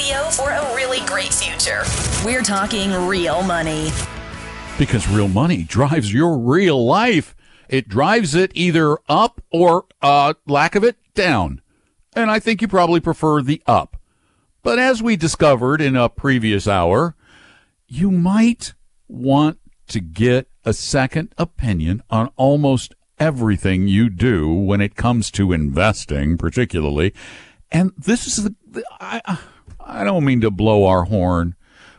radio for a really great future. We're talking real money. Because real money drives your real life. It drives it either up or, uh, lack of it, down. And I think you probably prefer the up. But as we discovered in a previous hour, you might want to get a second opinion on almost everything you do when it comes to investing, particularly. And this is the, I, I don't mean to blow our horn,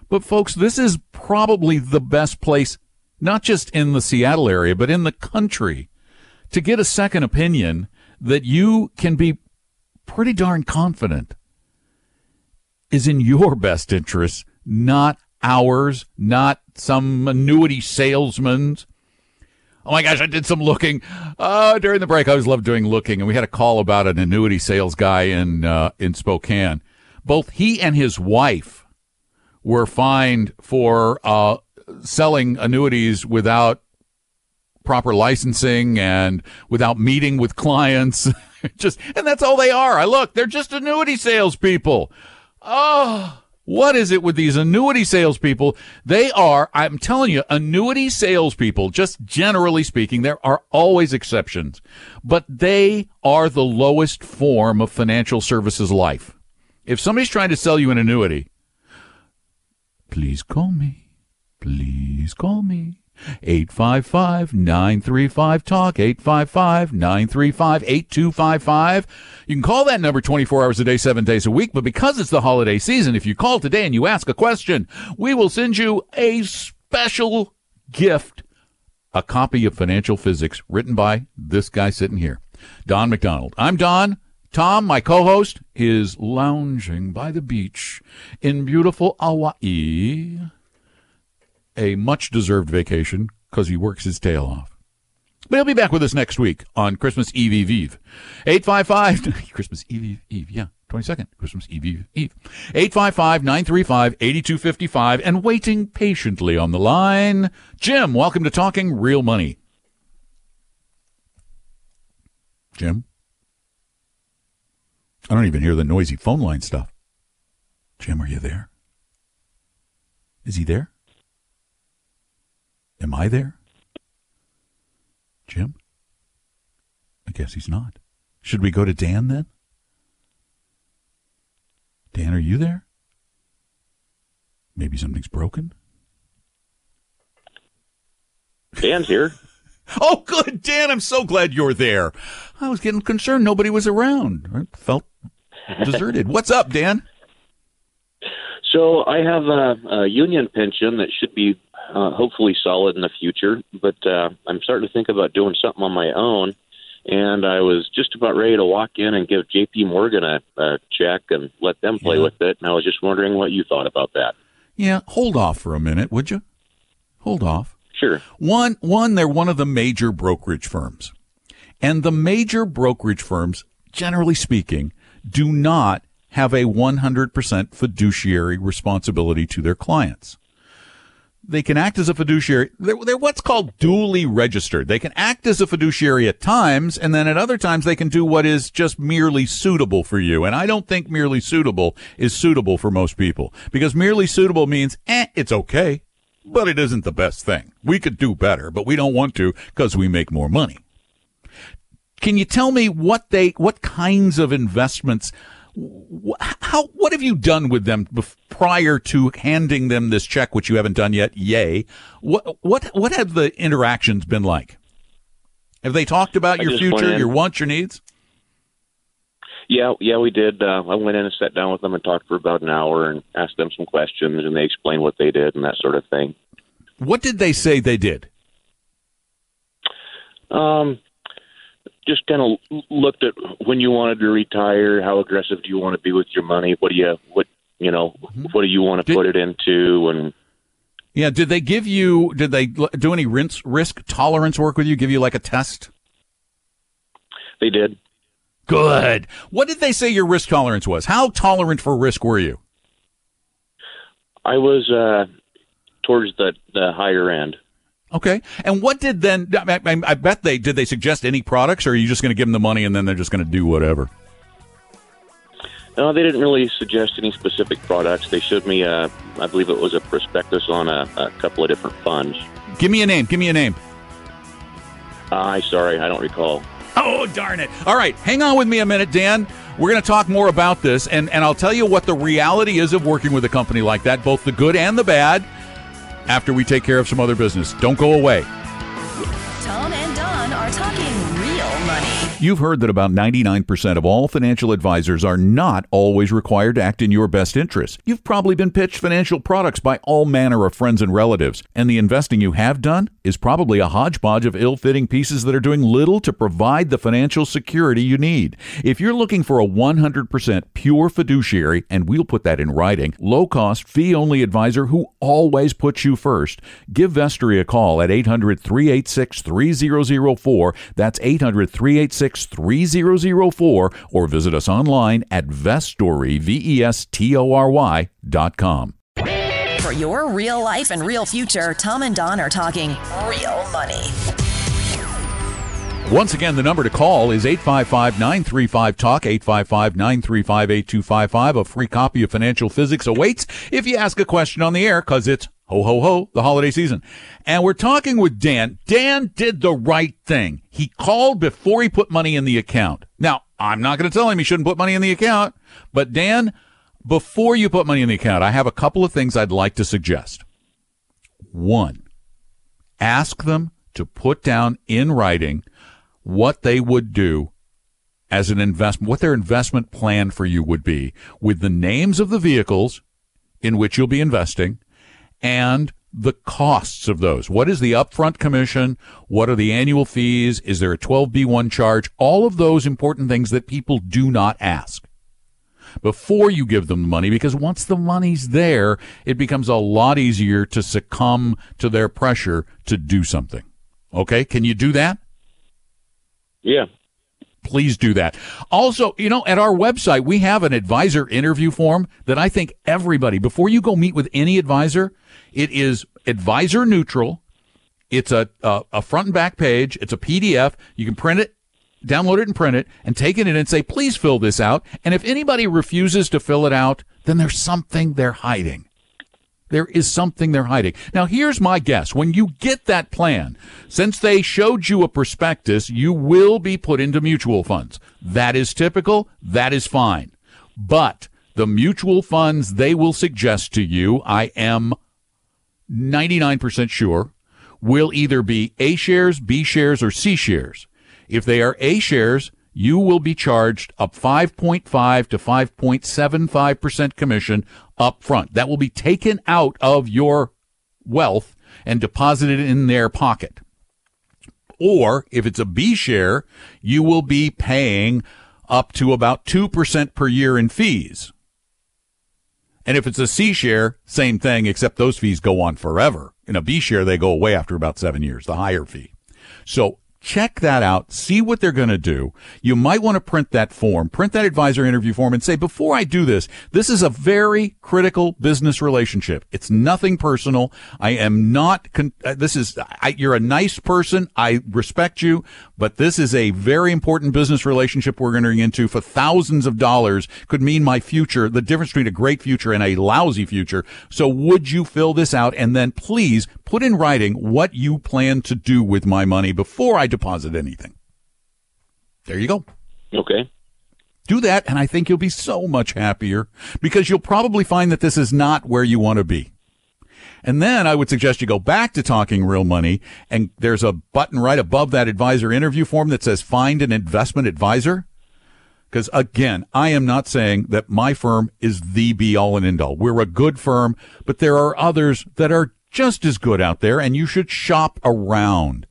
but folks, this is probably the best place, not just in the Seattle area, but in the country to get a second opinion that you can be pretty darn confident is in your best interest, not ours, not some annuity salesman's. Oh my gosh, I did some looking uh, during the break. I always love doing looking, and we had a call about an annuity sales guy in uh, in Spokane. Both he and his wife were fined for uh, selling annuities without proper licensing and without meeting with clients. just and that's all they are. I look, they're just annuity salespeople. Oh. What is it with these annuity salespeople? They are, I'm telling you, annuity salespeople, just generally speaking, there are always exceptions, but they are the lowest form of financial services life. If somebody's trying to sell you an annuity, please call me. Please call me. 855-935-TALK, 855-935-8255. You can call that number 24 hours a day, 7 days a week, but because it's the holiday season, if you call today and you ask a question, we will send you a special gift, a copy of Financial Physics written by this guy sitting here, Don McDonald. I'm Don. Tom, my co-host, is lounging by the beach in beautiful Hawaii a much deserved vacation because he works his tail off. But he'll be back with us next week on Christmas Eve Eve Eve. 855 Christmas Eve Eve Eve. Yeah. 22nd, Christmas Eve Eve Eve. 855-935-8255 and waiting patiently on the line. Jim, welcome to Talking Real Money. Jim? I don't even hear the noisy phone line stuff. Jim, are you there? Is he there? Am I there? Jim? I guess he's not. Should we go to Dan then? Dan, are you there? Maybe something's broken? Dan's here. oh, good, Dan. I'm so glad you're there. I was getting concerned nobody was around. I felt deserted. What's up, Dan? So I have a, a union pension that should be uh, hopefully solid in the future. But uh, I'm starting to think about doing something on my own. And I was just about ready to walk in and give J.P. Morgan a, a check and let them play Yeah. with it. And I was just wondering what you thought about that. Yeah, hold off for a minute, would you? Hold off. Sure. One, one, they're one of the major brokerage firms. And the major brokerage firms, generally speaking, do not have a 100% fiduciary responsibility to their clients. They can act as a fiduciary. They're, they're what's called duly registered. They can act as a fiduciary at times, and then at other times they can do what is just merely suitable for you. And I don't think merely suitable is suitable for most people because merely suitable means, eh, it's okay, but it isn't the best thing. We could do better, but we don't want to because we make more money. Can you tell me what they, what kinds of investments, how, what have you done with them bef- prior to handing them this check, which you haven't done yet? Yay. What, what, what have the interactions been like? Have they talked about I your future, your wants, your needs? Yeah, yeah, we did. Uh, I went in and sat down with them and talked for about an hour and asked them some questions, and they explained what they did and that sort of thing. What did they say they did? Um, just kind of looked at when you wanted to retire. How aggressive do you want to be with your money? What do you what you know? What do you want to Did- put it into? And Yeah. Did they give you, did they do any rinse, risk tolerance work with you? Give you like a test? they did. Good. What did they say your risk tolerance was? How tolerant for risk were you? I was uh, towards the the higher end. Okay. And what did then, I, I, I bet they, did they suggest any products or are you just going to give them the money and then they're just going to do whatever? No, they didn't really suggest any specific products. They showed me, uh, I believe it was a prospectus on a, a couple of different funds. Give me a name. Give me a name. I uh, sorry, I don't recall. Oh, darn it. All right, hang on with me a minute, Dan. We're going to talk more about this, and, and I'll tell you what the reality is of working with a company like that, both the good and the bad, after we take care of some other business. Don't go away. Tom and Don are talking real money. You've heard that about 99% of all financial advisors are not always required to act in your best interest. You've probably been pitched financial products by all manner of friends and relatives, and the investing you have done is probably a hodgepodge of ill fitting pieces that are doing little to provide the financial security you need. If you're looking for a 100% pure fiduciary, and we'll put that in writing, low cost, fee only advisor who always puts you first, give Vestory a call at 800 386 3004. That's 800 386 3004 or visit us online at Vestory, V-E-S-T-O-R-Y dot com. For your real life and real future, Tom and Don are talking real money. Once again, the number to call is 855 935 Talk, 855 935 8255. A free copy of Financial Physics awaits if you ask a question on the air because it's ho, ho, ho, the holiday season. And we're talking with Dan. Dan did the right thing. He called before he put money in the account. Now, I'm not going to tell him he shouldn't put money in the account, but Dan, before you put money in the account, I have a couple of things I'd like to suggest. One, ask them to put down in writing what they would do as an investment, what their investment plan for you would be with the names of the vehicles in which you'll be investing and the costs of those. What is the upfront commission? What are the annual fees? Is there a 12B1 charge? All of those important things that people do not ask before you give them the money because once the money's there, it becomes a lot easier to succumb to their pressure to do something. Okay? Can you do that? Yeah. Please do that. Also, you know, at our website, we have an advisor interview form that I think everybody, before you go meet with any advisor, it is advisor neutral. It's a, a, a front and back page. It's a PDF. You can print it, download it and print it and take it in and say, please fill this out. And if anybody refuses to fill it out, then there's something they're hiding. There is something they're hiding. Now, here's my guess. When you get that plan, since they showed you a prospectus, you will be put into mutual funds. That is typical. That is fine. But the mutual funds they will suggest to you, I am 99% sure, will either be A shares, B shares, or C shares. If they are A shares, you will be charged a 5.5 to 5.75% commission up front. That will be taken out of your wealth and deposited in their pocket. Or if it's a B share, you will be paying up to about 2% per year in fees. And if it's a C share, same thing, except those fees go on forever. In a B share, they go away after about seven years, the higher fee. So check that out. See what they're going to do. You might want to print that form, print that advisor interview form and say, before I do this, this is a very critical business relationship. It's nothing personal. I am not, con- uh, this is, I, you're a nice person. I respect you, but this is a very important business relationship we're entering into for thousands of dollars could mean my future, the difference between a great future and a lousy future. So would you fill this out and then please put in writing what you plan to do with my money before I deposit anything. There you go. Okay. Do that, and I think you'll be so much happier because you'll probably find that this is not where you want to be. And then I would suggest you go back to talking real money, and there's a button right above that advisor interview form that says find an investment advisor. Because again, I am not saying that my firm is the be all and end all. We're a good firm, but there are others that are just as good out there and you should shop around.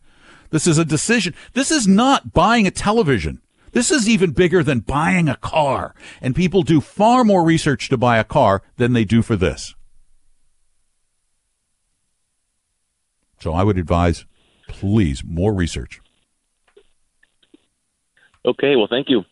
This is a decision. This is not buying a television. This is even bigger than buying a car. And people do far more research to buy a car than they do for this. So I would advise, please, more research. Okay. Well, thank you.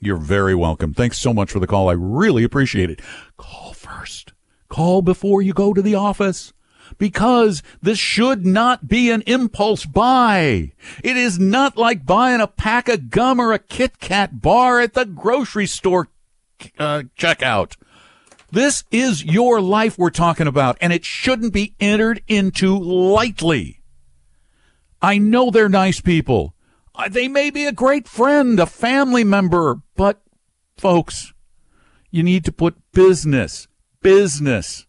You're very welcome. Thanks so much for the call. I really appreciate it. Call first. Call before you go to the office because this should not be an impulse buy. It is not like buying a pack of gum or a Kit Kat bar at the grocery store. uh, checkout. This is your life we're talking about, and it shouldn't be entered into lightly. I know they're nice people. Uh, they may be a great friend, a family member, but folks, you need to put business, business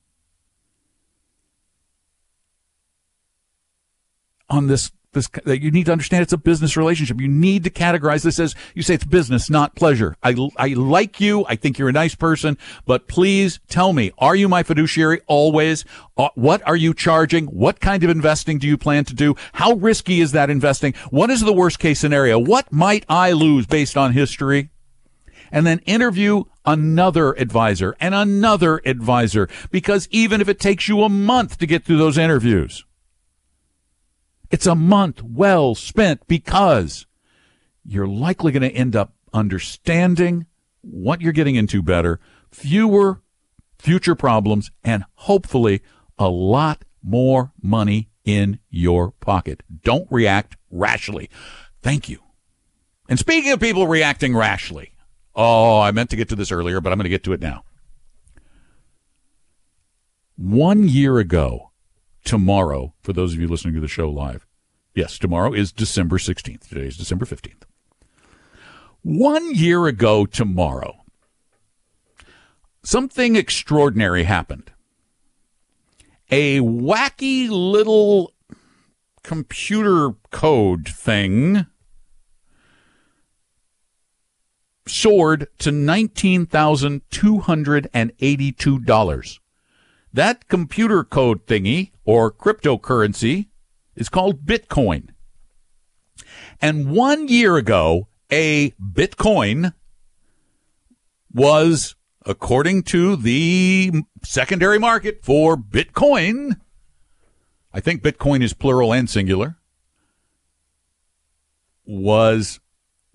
on this this that you need to understand it's a business relationship. You need to categorize this as you say it's business, not pleasure. I I like you. I think you're a nice person, but please tell me, are you my fiduciary always? Uh, what are you charging? What kind of investing do you plan to do? How risky is that investing? What is the worst case scenario? What might I lose based on history? And then interview another advisor and another advisor because even if it takes you a month to get through those interviews, it's a month well spent because you're likely going to end up understanding what you're getting into better, fewer future problems, and hopefully a lot more money in your pocket. Don't react rashly. Thank you. And speaking of people reacting rashly, oh, I meant to get to this earlier, but I'm going to get to it now. One year ago, tomorrow, for those of you listening to the show live. Yes, tomorrow is December 16th. Today is December 15th. One year ago tomorrow, something extraordinary happened. A wacky little computer code thing soared to $19,282. That computer code thingy or cryptocurrency is called Bitcoin. And one year ago, a Bitcoin was, according to the secondary market for Bitcoin, I think Bitcoin is plural and singular, was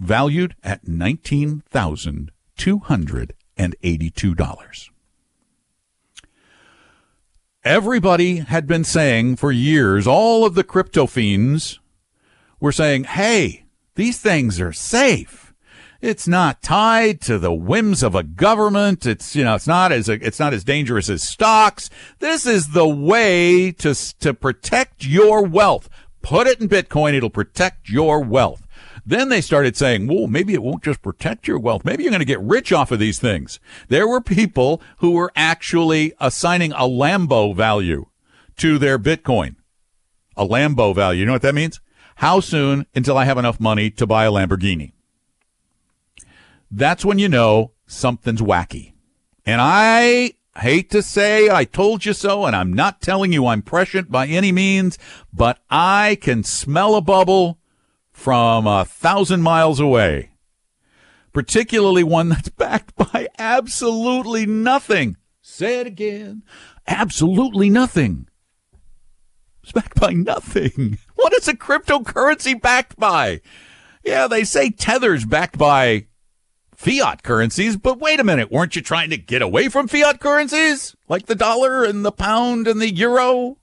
valued at $19,282 everybody had been saying for years, all of the crypto fiends were saying, hey, these things are safe. It's not tied to the whims of a government. It's, you know, it's not as, it's not as dangerous as stocks. This is the way to, to protect your wealth. Put it in Bitcoin. It'll protect your wealth. Then they started saying, well, maybe it won't just protect your wealth. Maybe you're going to get rich off of these things. There were people who were actually assigning a Lambo value to their Bitcoin. A Lambo value. You know what that means? How soon until I have enough money to buy a Lamborghini? That's when you know something's wacky. And I hate to say I told you so, and I'm not telling you I'm prescient by any means, but I can smell a bubble from a thousand miles away, particularly one that's backed by absolutely nothing. Say it again. Absolutely nothing. It's backed by nothing. What is a cryptocurrency backed by? Yeah, they say Tether's backed by fiat currencies, but wait a minute. Weren't you trying to get away from fiat currencies? Like the dollar and the pound and the euro?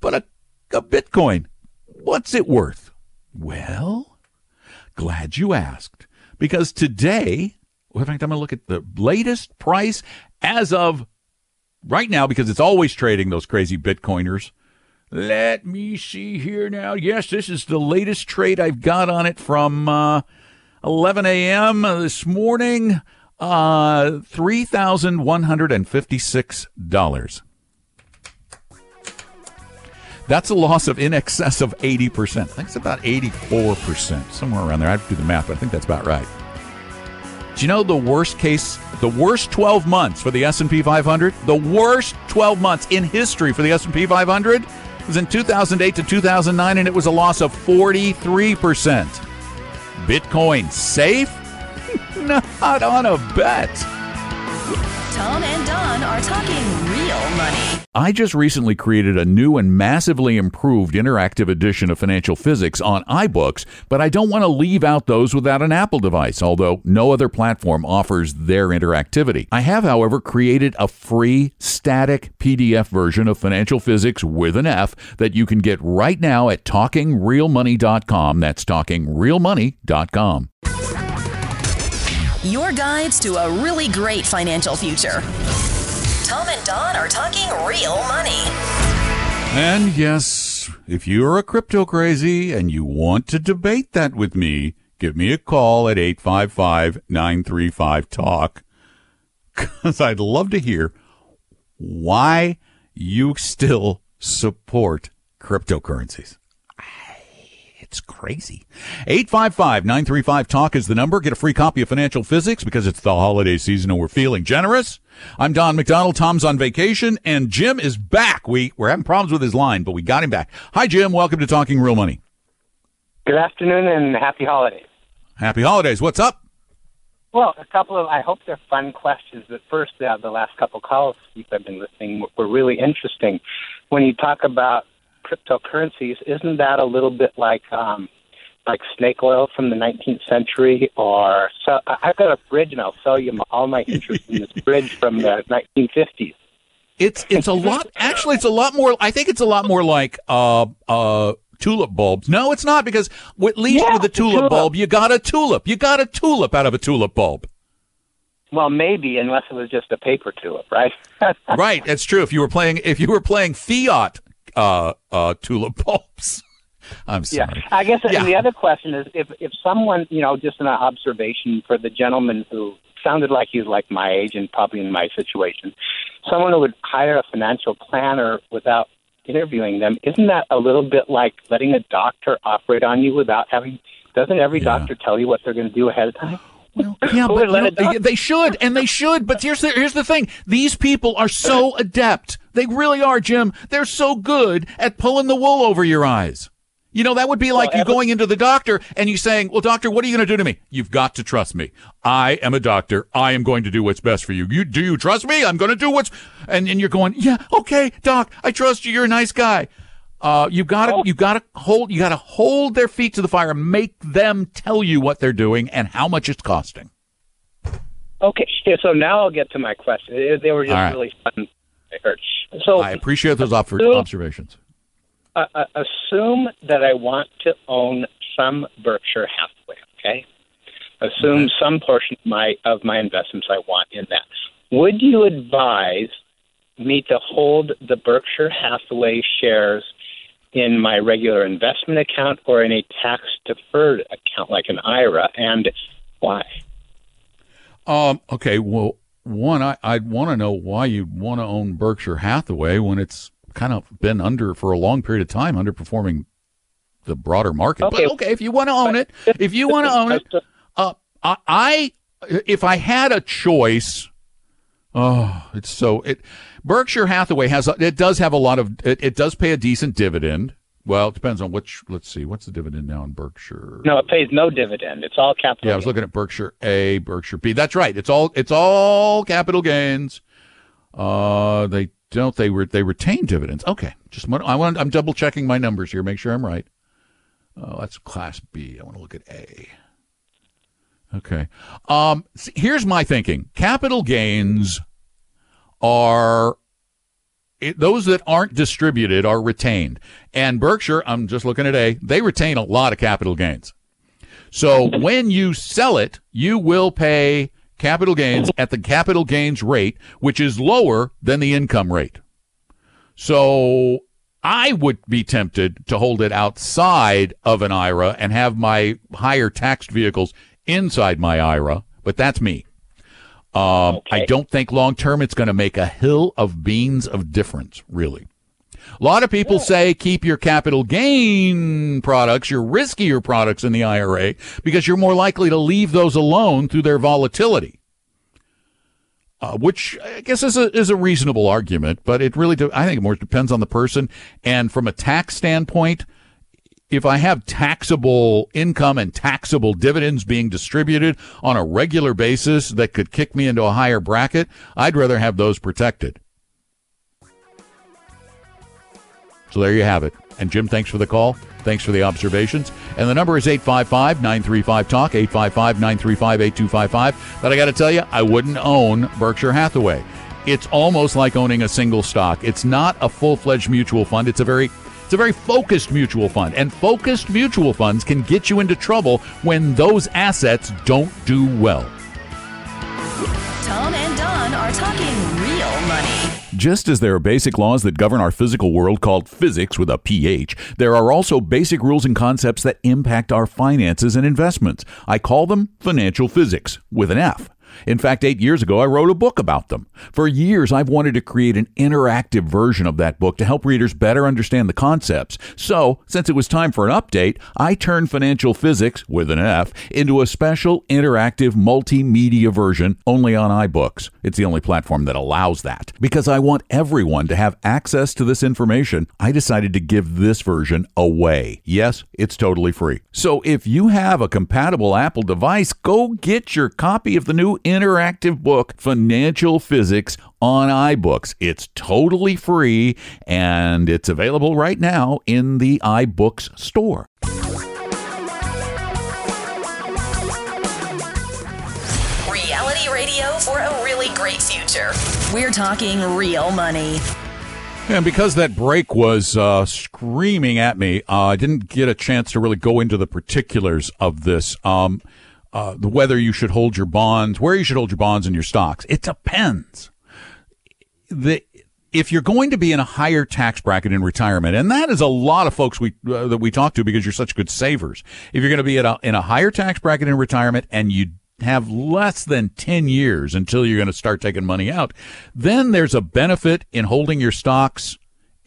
But a, a Bitcoin, what's it worth? Well, glad you asked. Because today, in fact, I'm going to look at the latest price as of right now, because it's always trading those crazy Bitcoiners. Let me see here now. Yes, this is the latest trade I've got on it from uh, 11 a.m. this morning. Uh, $3,156. That's a loss of in excess of 80%. I think it's about 84%, somewhere around there. I have to do the math, but I think that's about right. Do you know the worst case, the worst 12 months for the S&P 500? The worst 12 months in history for the S&P 500 was in 2008 to 2009 and it was a loss of 43%. Bitcoin safe? Not on a bet. Tom and Don are talking real money. I just recently created a new and massively improved interactive edition of Financial Physics on iBooks, but I don't want to leave out those without an Apple device, although no other platform offers their interactivity. I have, however, created a free static PDF version of Financial Physics with an F that you can get right now at talkingrealmoney.com. That's talkingrealmoney.com. your guides to a really great financial future. Tom and Don are talking real money. And yes, if you're a crypto crazy and you want to debate that with me, give me a call at 855 935 Talk. Because I'd love to hear why you still support cryptocurrencies. It's crazy. 855-935-TALK is the number. Get a free copy of Financial Physics because it's the holiday season and we're feeling generous. I'm Don McDonald. Tom's on vacation and Jim is back. We, we're having problems with his line, but we got him back. Hi, Jim. Welcome to Talking Real Money. Good afternoon and happy holidays. Happy holidays. What's up? Well, a couple of, I hope they're fun questions. But first, uh, the last couple calls I've been listening were really interesting. When you talk about cryptocurrencies, isn't that a little bit like um, like snake oil from the 19th century? Or so I've got a bridge, and I'll sell you all my interest in this bridge from the 1950s. It's it's a lot. Actually, it's a lot more. I think it's a lot more like uh uh tulip bulbs. No, it's not because at least Yeah, with a the tulip, tulip. bulb, you got a tulip. You got a tulip out of a tulip bulb. Well, maybe unless it was just a paper tulip, right? right, that's true. If you were playing, if you were playing fiat uh, uh, tulip bulbs, I'm sorry. Yeah. I guess Yeah. and the other question is if if someone you know just an observation for the gentleman who sounded like he's like my age and probably in my situation, someone who would hire a financial planner without interviewing them, isn't that a little bit like letting a doctor operate on you without having? Doesn't every Yeah. doctor tell you what they're going to do ahead of time? Well, yeah, but you know, they should, and they should. But here's the here's the thing: these people are so adept. They really are, Jim. They're so good at pulling the wool over your eyes. You know, that would be like Well, you going into the doctor and you saying, "Well, doctor, what are you going to do to me?" You've got to trust me. I am a doctor. I am going to do what's best for you. You do you trust me? I'm going to do what's and and you're going, "Yeah, okay, doc. I trust you. You're a nice guy." Uh, you got to Oh. you got to hold you got to hold their feet to the fire. And make them tell you what they're doing and how much it's costing. Okay, so now I'll get to my question. They- were just right. really fun. I. So I appreciate those So- observations. uh, assume that I want to own some Berkshire Hathaway. Okay, assume Okay. some portion of my of my investments I want in that. Would you advise me to hold the Berkshire Hathaway shares in my regular investment account or in a tax deferred account like an IRA, and why? Um, okay, well, one, I, I'd want to know why you'd want to own Berkshire Hathaway when it's kind of been under for a long period of time, underperforming the broader market. Okay. But okay, if you want to own it, if you want to own it, uh, I, I, if I had a choice, oh, it's so it. Berkshire Hathaway has it does have a lot of it, it does pay a decent dividend. Well, it depends on which. Let's see, what's the dividend now in Berkshire? No, it pays no dividend. It's all capital. Yeah, I was looking at Berkshire A, Berkshire B. That's right. It's all it's all capital gains. Uh, they don't they re, they retain dividends. Okay, just I want I'm double checking my numbers here, make sure I'm right. Oh, that's Class B. I want to look at A. Okay. Um, here's my thinking. Capital gains are it, those that aren't distributed are retained. And Berkshire, I'm just looking at A, they retain a lot of capital gains. So when you sell it, you will pay capital gains at the capital gains rate, which is lower than the income rate. So I would be tempted to hold it outside of an IRA and have my higher taxed vehicles inside my IRA, but that's me. Um, I don't think long term it's going to make a hill of beans of difference, really. A lot of people say keep your capital gain products, your riskier products in the IRA because you're more likely to leave those alone through their volatility. Uh, which I guess is a is a reasonable argument, but it really do, I think it more depends on the person. And from a tax standpoint, if I have taxable income and taxable dividends being distributed on a regular basis that could kick me into a higher bracket, I'd rather have those protected. So there you have it. And Jim, thanks for the call. Thanks for the observations. And the number is 855 935 Talk, 855 935 8255. But I got to tell you, I wouldn't own Berkshire Hathaway. It's almost like owning a single stock. It's not a full fledged mutual fund. It's a very it's a very focused mutual fund, and focused mutual funds can get you into trouble when those assets don't do well. Tom and Don are talking real money. Just as there are basic laws that govern our physical world called physics with a pH, there are also basic rules and concepts that impact our finances and investments. I call them financial physics with an F. In fact, eight years ago, I wrote a book about them. For years, I've wanted to create an interactive version of that book to help readers better understand the concepts. So, since it was time for an update, I turned financial physics, with an F, into a special interactive multimedia version only on iBooks. It's the only platform that allows that. Because I want everyone to have access to this information, I decided to give this version away. Yes, it's totally free. So, if you have a compatible Apple device, go get your copy of the new interactive book, Financial Physics, on iBooks. It's totally free and it's available right now in the iBooks store. Reality radio for a really great future. We're talking real money. And because that break was uh, screaming at me, uh, I didn't get a chance to really go into the particulars of this. Um, uh, whether you should hold your bonds, where you should hold your bonds and your stocks. It depends. The if you're going to be in a higher tax bracket in retirement, and that is a lot of folks we uh, that we talk to because you're such good savers. If you're going to be a, in a higher tax bracket in retirement and you have less than 10 years until you're going to start taking money out, then there's a benefit in holding your stocks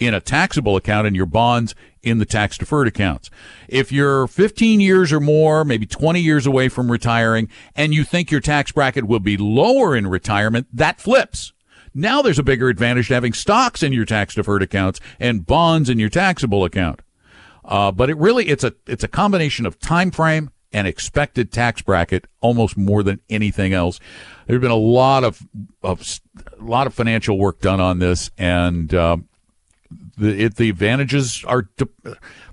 in a taxable account and your bonds in the tax deferred accounts. If you're 15 years or more, maybe 20 years away from retiring, and you think your tax bracket will be lower in retirement, that flips. Now there's a bigger advantage to having stocks in your tax deferred accounts and bonds in your taxable account. Uh, but it really it's a it's a combination of time frame and expected tax bracket almost more than anything else. There's been a lot of, of a lot of financial work done on this, and um, the it, the advantages are de-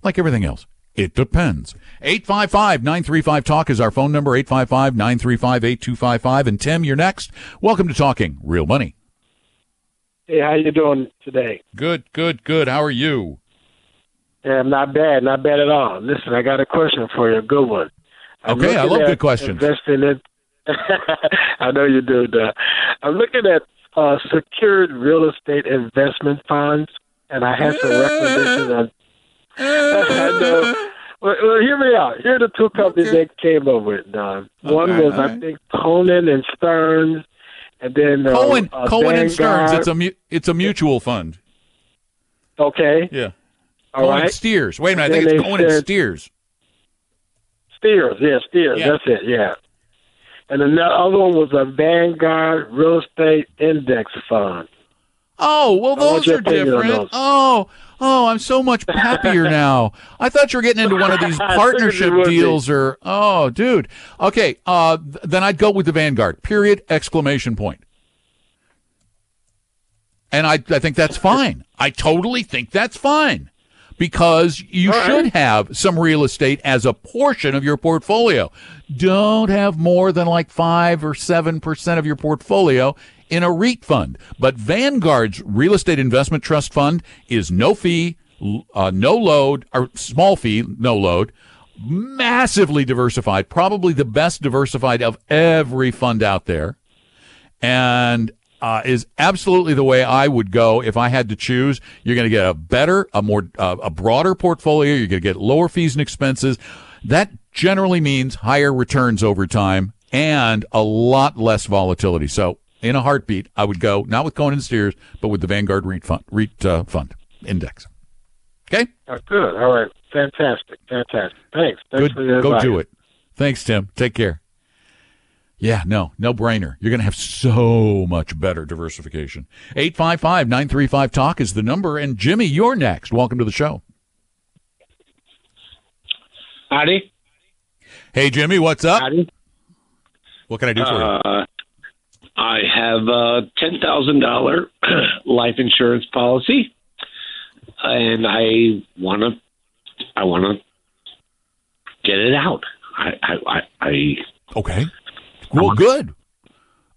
like everything else. It depends. 855-935-TALK is our phone number, 855-935-8255. And Tim, you're next. Welcome to Talking Real Money. Hey, how you doing today? Good, good, good. How are you? Yeah, not bad, not bad at all. Listen, I got a question for you, a good one. I'm Okay, I love good questions. Investing in, I know you do. Duh. I'm looking at uh, secured real estate investment funds, and I had some recommendations on. I know. Well, well, hear me out. Here are the two companies Okay. they came up with, Don. One Okay, was, all I think, Conan and Stearns, and then uh, Cohen, uh, Cohen and Stearns. It's a mu- it's a mutual fund. okay. Yeah. All Cohen right. and Steers. Wait a minute. I think it's they Cohen and said- Steers. Steers, yeah, Steers. Yeah. That's it, yeah. And then the other one was a Vanguard Real Estate Index Fund. Oh, well, those are different. those. Oh, oh, I'm so much happier now. I thought you were getting into one of these partnership be. deals or, oh, dude. Okay. Uh, then I'd go with the Vanguard, period, exclamation point. And I, I think that's fine. I totally think that's fine because you right. should have some real estate as a portion of your portfolio. Don't have more than like five or seven percent of your portfolio in a REIT fund. But Vanguard's real estate investment trust fund is no fee, uh, no load, or small fee, no load, massively diversified, probably the best diversified of every fund out there and uh, is absolutely the way I would go if I had to choose. You're going to get a better, a more, uh, a broader portfolio. You're going to get lower fees and expenses. That generally means higher returns over time and a lot less volatility. So, in a heartbeat, I would go not with Cohen and Steers, but with the Vanguard REIT fund, REIT uh, fund index. Okay, Oh, good. All right. Fantastic. Fantastic. Thanks. Thanks good. for the Go advice. do it. Thanks, Tim. Take care. Yeah, no, no brainer. You're going to have so much better diversification. 855 935 Talk is the number. And Jimmy, you're next. Welcome to the show. Howdy. Hey, Jimmy, what's up? Howdy. What can I do for you? I have a ten thousand dollar life insurance policy, and I want to. I want to get it out. I. I. I, I Okay. Well, good.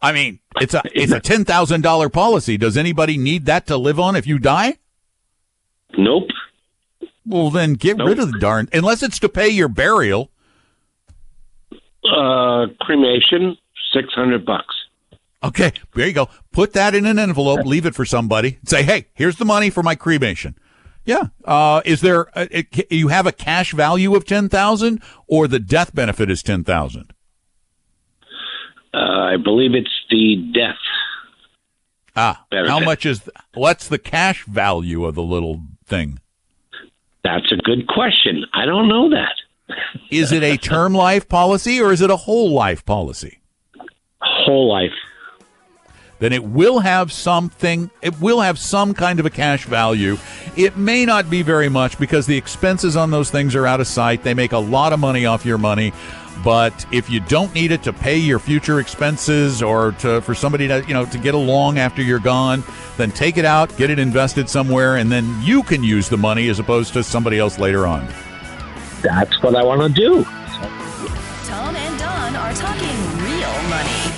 I mean, it's a it's a ten thousand dollar policy. Does anybody need that to live on if you die? nope. Well, then get rid of the darn. Unless it's to pay your burial. Uh, cremation, six hundred bucks. Okay, there you go. Put that in an envelope, leave it for somebody. Say, hey, here's the money for my cremation. Yeah. Uh, is there, a, a, you have a cash value of 10,000 or the death benefit is 10,000? Uh, I believe it's the death. Ah, benefit. how much is, what's the cash value of the little thing? That's a good question. I don't know that. Is it a term life policy or is it a whole life policy? Whole life. Then it will have something, it will have some kind of a cash value. It may not be very much because the expenses on those things are out of sight. They make a lot of money off your money. But if you don't need it to pay your future expenses or to, for somebody to, you know, to get along after you're gone, then take it out, get it invested somewhere, and then you can use the money as opposed to somebody else later on. That's what I want to do.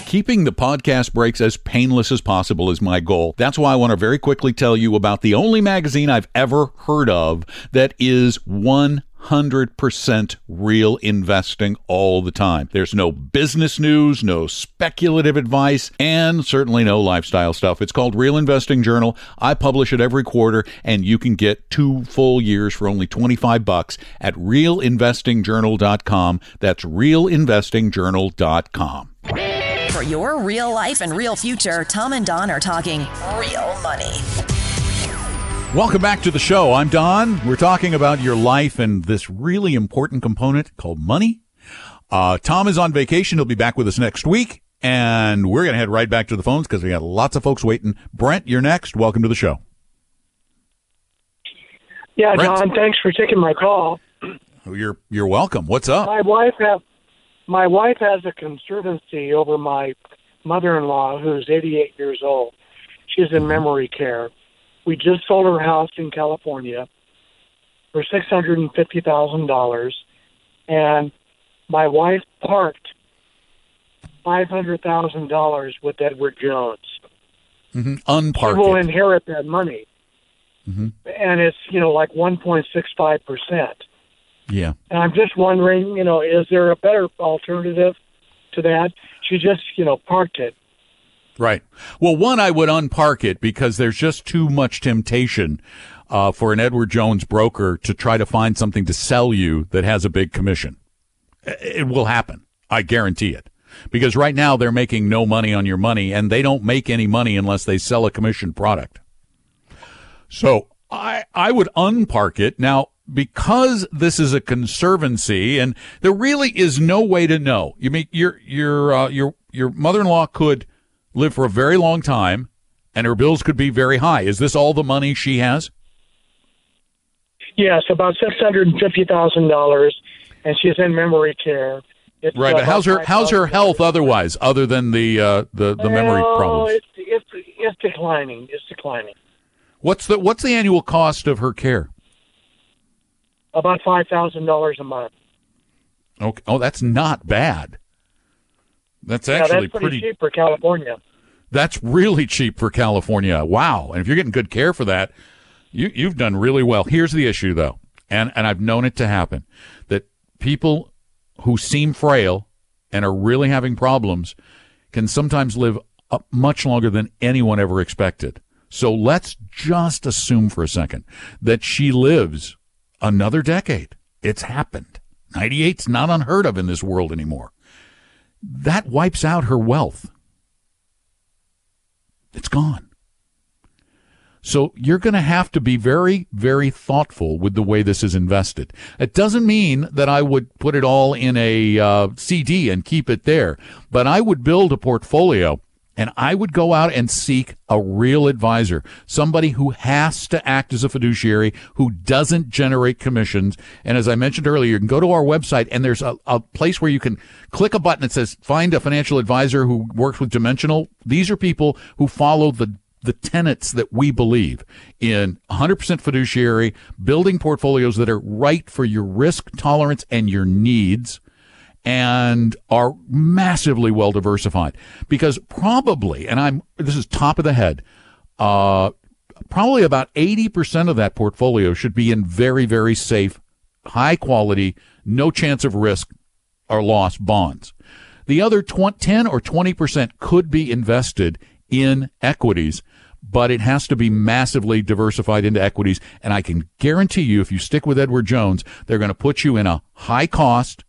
Keeping the podcast breaks as painless as possible is my goal. That's why I want to very quickly tell you about the only magazine I've ever heard of that is 100% real investing all the time. There's no business news, no speculative advice, and certainly no lifestyle stuff. It's called Real Investing Journal. I publish it every quarter, and you can get two full years for only 25 bucks at realinvestingjournal.com. That's realinvestingjournal.com. For your real life and real future, Tom and Don are talking real money. Welcome back to the show. I'm Don. We're talking about your life and this really important component called money. Uh, Tom is on vacation. He'll be back with us next week. And we're going to head right back to the phones because we got lots of folks waiting. Brent, you're next. Welcome to the show. Yeah, Brent. Don, thanks for taking my call. Oh, You're you're welcome. What's up? My wife have my wife has a conservancy over my mother-in-law who's 88 years old. She's in memory care. We just sold her house in California for $650,000 and my wife parked $500,000 with Edward Jones. hmm She will Unparked. it. inherit that money. Mhm. And it's, you know, like 1.65%. Yeah. And I'm just wondering, you know, is there a better alternative to that? She just, you know, parked it. Right. Well, one, I would unpark it because there's just too much temptation uh, for an Edward Jones broker to try to find something to sell you that has a big commission. It will happen. I guarantee it. Because right now they're making no money on your money and they don't make any money unless they sell a commission product. So I, I would unpark it. Now, because this is a conservancy and there really is no way to know. You mean your, your, uh, your, your mother-in-law could live for a very long time and her bills could be very high. Is this all the money she has? Yes, about six hundred and fifty thousand dollars, and she's in memory care. It's Right. But how's her, how's her health otherwise, other than the, uh, the, the memory Well, problems? It's, it's it's declining. It's declining. What's the, what's the annual cost of her care? About five thousand dollars a month. Okay. Oh, that's not bad. That's Yeah, actually that's pretty, cheap for California. That's really cheap for California. Wow. And if you're getting good care for that, you, you've done really well. Here's the issue though. And, and I've known it to happen that people who seem frail and are really having problems can sometimes live much longer than anyone ever expected. So let's just assume for a second that she lives another decade. It's happened. 98's not unheard of in this world anymore. That wipes out her wealth. It's gone. So you're going to have to be very, very thoughtful with the way this is invested. It doesn't mean that I would put it all in a uh, CD and keep it there, but I would build a portfolio and I would go out and seek a real advisor, somebody who has to act as a fiduciary, who doesn't generate commissions. And as I mentioned earlier, you can go to our website and there's a, a place where you can click a button that says find a financial advisor who works with Dimensional. These are people who follow the the tenets that we believe in 100% fiduciary, building portfolios that are right for your risk tolerance and your needs and are massively well diversified because probably, and I'm, this is top of the head, uh, probably about 80% of that portfolio should be in very, very safe, high quality, no chance of risk or loss bonds. The other 20, 10 or 20% could be invested in equities, but it has to be massively diversified into equities. And I can guarantee you, if you stick with Edward Jones, they're going to put you in a high cost,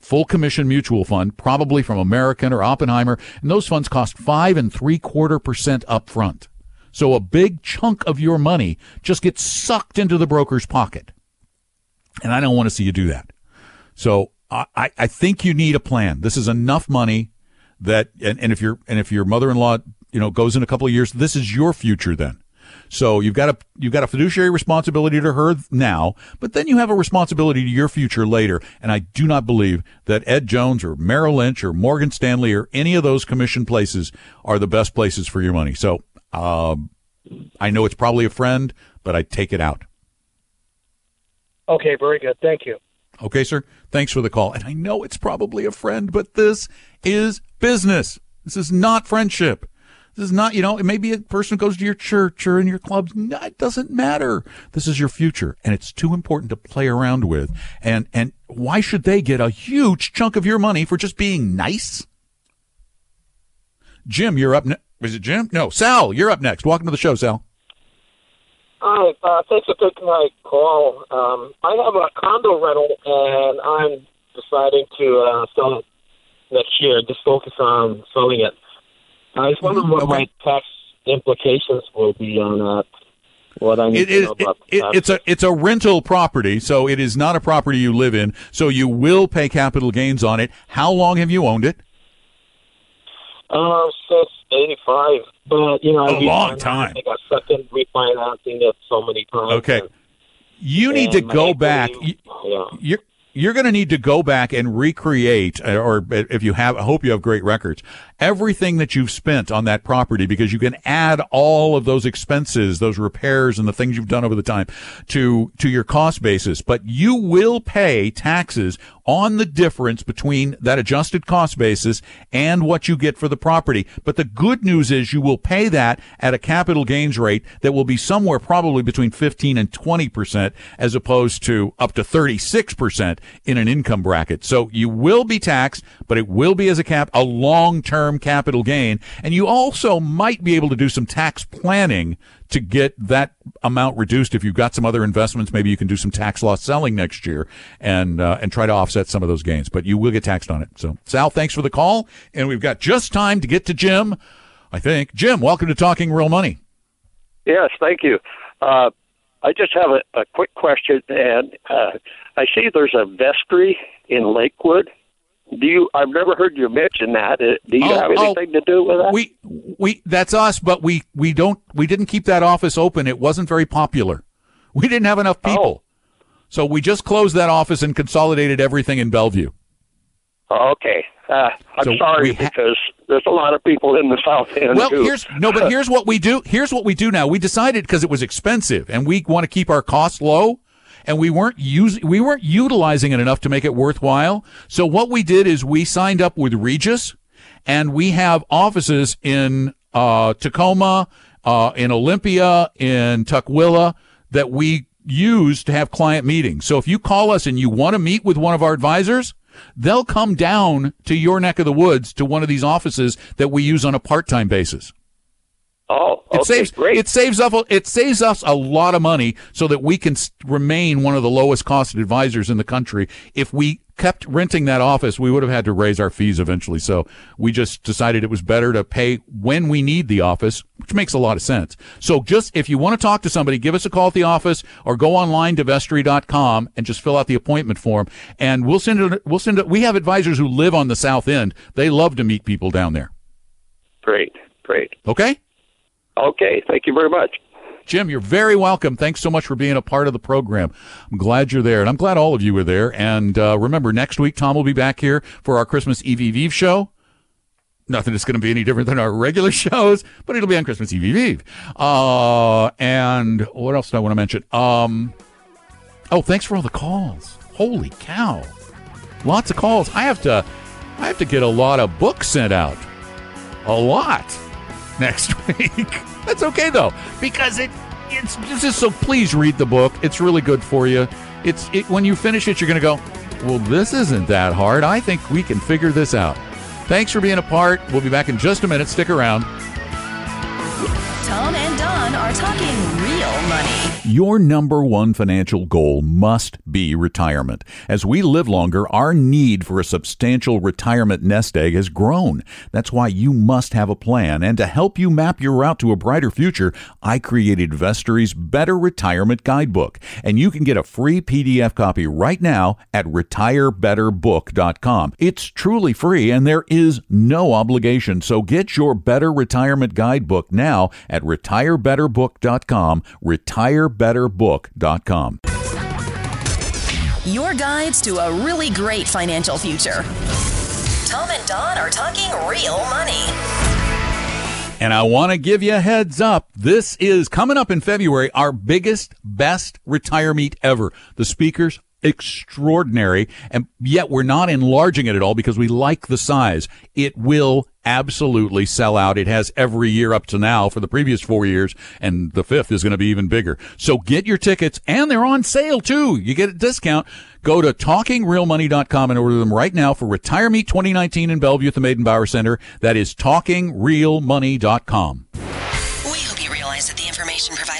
full commission mutual fund, probably from American or Oppenheimer. And those funds cost five and three quarter percent upfront. So a big chunk of your money just gets sucked into the broker's pocket. And I don't want to see you do that. So I, I think you need a plan. This is enough money that, and, and if your, and if your mother-in-law, you know, goes in a couple of years, this is your future then. So you've got a you've got a fiduciary responsibility to her now, but then you have a responsibility to your future later. And I do not believe that Ed Jones or Merrill Lynch or Morgan Stanley or any of those commission places are the best places for your money. So um, I know it's probably a friend, but I take it out. Okay, very good. Thank you. Okay, sir. Thanks for the call. And I know it's probably a friend, but this is business. This is not friendship. This is not, you know, it may be a person who goes to your church or in your clubs. No, it doesn't matter. This is your future and it's too important to play around with. And, and why should they get a huge chunk of your money for just being nice? Jim, you're up. Ne- is it Jim? No, Sal, you're up next. Welcome to the show, Sal. Hi, uh, thanks for taking my call. Um, I have a condo rental, and I'm deciding to uh, sell it next year. Just focus on selling it. I was wondering what my tax implications will be on that. What I need It to is. know It, about it, it's a it's a rental property, so it is not a property you live in. So you will pay capital gains on it. How long have you owned it? Uh, since '85, but you know, A long time. I got stuck in refinancing it so many times. Okay, and- you need to go back. You, Yeah. you're you're going to need to go back and recreate, uh, or if you have, I hope you have great records, everything that you've spent on that property because you can add all of those expenses, those repairs and the things you've done over the time to, to your cost basis. But you will pay taxes on the difference between that adjusted cost basis and what you get for the property. But the good news is you will pay that at a capital gains rate that will be somewhere probably between 15 and 20% as opposed to up to 36% in an income bracket. So you will be taxed, but it will be as a cap, a long-term capital gain. And you also might be able to do some tax planning to get that amount reduced. If you've got some other investments, maybe you can do some tax loss selling next year and, uh, and try to offset some of those gains, but you will get taxed on it. So Sal, thanks for the call. And we've got just time to get to Jim. I think Jim, welcome to talking real money. Yes, thank you. Uh, I just have a, a quick question, and uh, I see there's a Vestory in Lakewood. Do you? I've never heard you mention that. Uh, Do you Oh, have oh, anything to do with that? We, we, that's us, but we, we don't, we didn't keep that office open. It wasn't very popular. We didn't have enough people. So we just closed that office and consolidated everything in Bellevue. Oh, okay. Uh, I'm So sorry ha- because there's a lot of people in the South End. Well, who, here's no, but here's what we do. Here's what we do now. We decided because it was expensive and we want to keep our costs low, and we weren't using, we weren't utilizing it enough to make it worthwhile. So what we did is we signed up with Regus, and we have offices in uh, Tacoma, uh, in Olympia, in Tukwila that we use to have client meetings. So if you call us and you want to meet with one of our advisors, they'll come down to your neck of the woods to one of these offices that we use on a part-time basis. Oh, It saves great. it saves us it saves us a lot of money so that we can remain one of the lowest cost advisors in the country. If we kept renting that office, we would have had to raise our fees eventually. So we just decided it was better to pay when we need the office, which makes a lot of sense. So just if you want to talk to somebody, give us a call at the office or go online to vestory.com and just fill out the appointment form and we'll send it we'll send it we have advisors who live on the south end. They love to meet people down there. great, great. Okay? Okay, thank you very much. Jim, you're very welcome. Thanks so much for being a part of the program. I'm glad you're there, and I'm glad all of you were there. And uh, remember, next week Tom will be back here for our Christmas Eve Eve Eve show. Nothing is going to be any different than our regular shows, but it'll be on Christmas Eve Eve Eve. Uh, and what else do I want to mention? Um, oh, thanks for all the calls. Holy cow, lots of calls. I have to, I have to get a lot of books sent out. A lot next week. That's okay though, because it it's just so. Please read the book. It's really good for you. It's it, when you finish it, you're gonna go, well, this isn't that hard. I think we can figure this out. Thanks for being a part. We'll be back in just a minute. Stick around. Tom and Don are talking money. Your number one financial goal must be retirement. As we live longer, our need for a substantial retirement nest egg has grown. That's why you must have a plan. And to help you map your route to a brighter future, I created Vestory's Better Retirement Guidebook. And you can get a free PDF copy right now at retirebetterbook.com. It's truly free and there is no obligation. So get your Better Retirement Guidebook now at retirebetterbook.com. Retirebetterbook.com. Your guides to a really great financial future. Tom and Don are talking real money. And I want to give you a heads up. This is coming up in February, our biggest, best retire meet ever. The speakers, extraordinary. And yet we're not enlarging it at all because we like the size. It will absolutely sell out. It has every year up to now for the previous four years, and the fifth is going to be even bigger. So get your tickets, and they're on sale too. You get a discount. Go to talkingrealmoney.com and order them right now for Retire Meet 2019 in Bellevue at the Meydenbauer Center. That is talkingrealmoney.com. We hope you realize that the information provided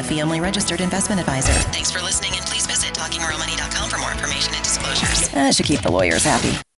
a fee-only registered investment advisor. Thanks for listening, and please visit talkingrealmoney.com for more information and disclosures. That should keep the lawyers happy.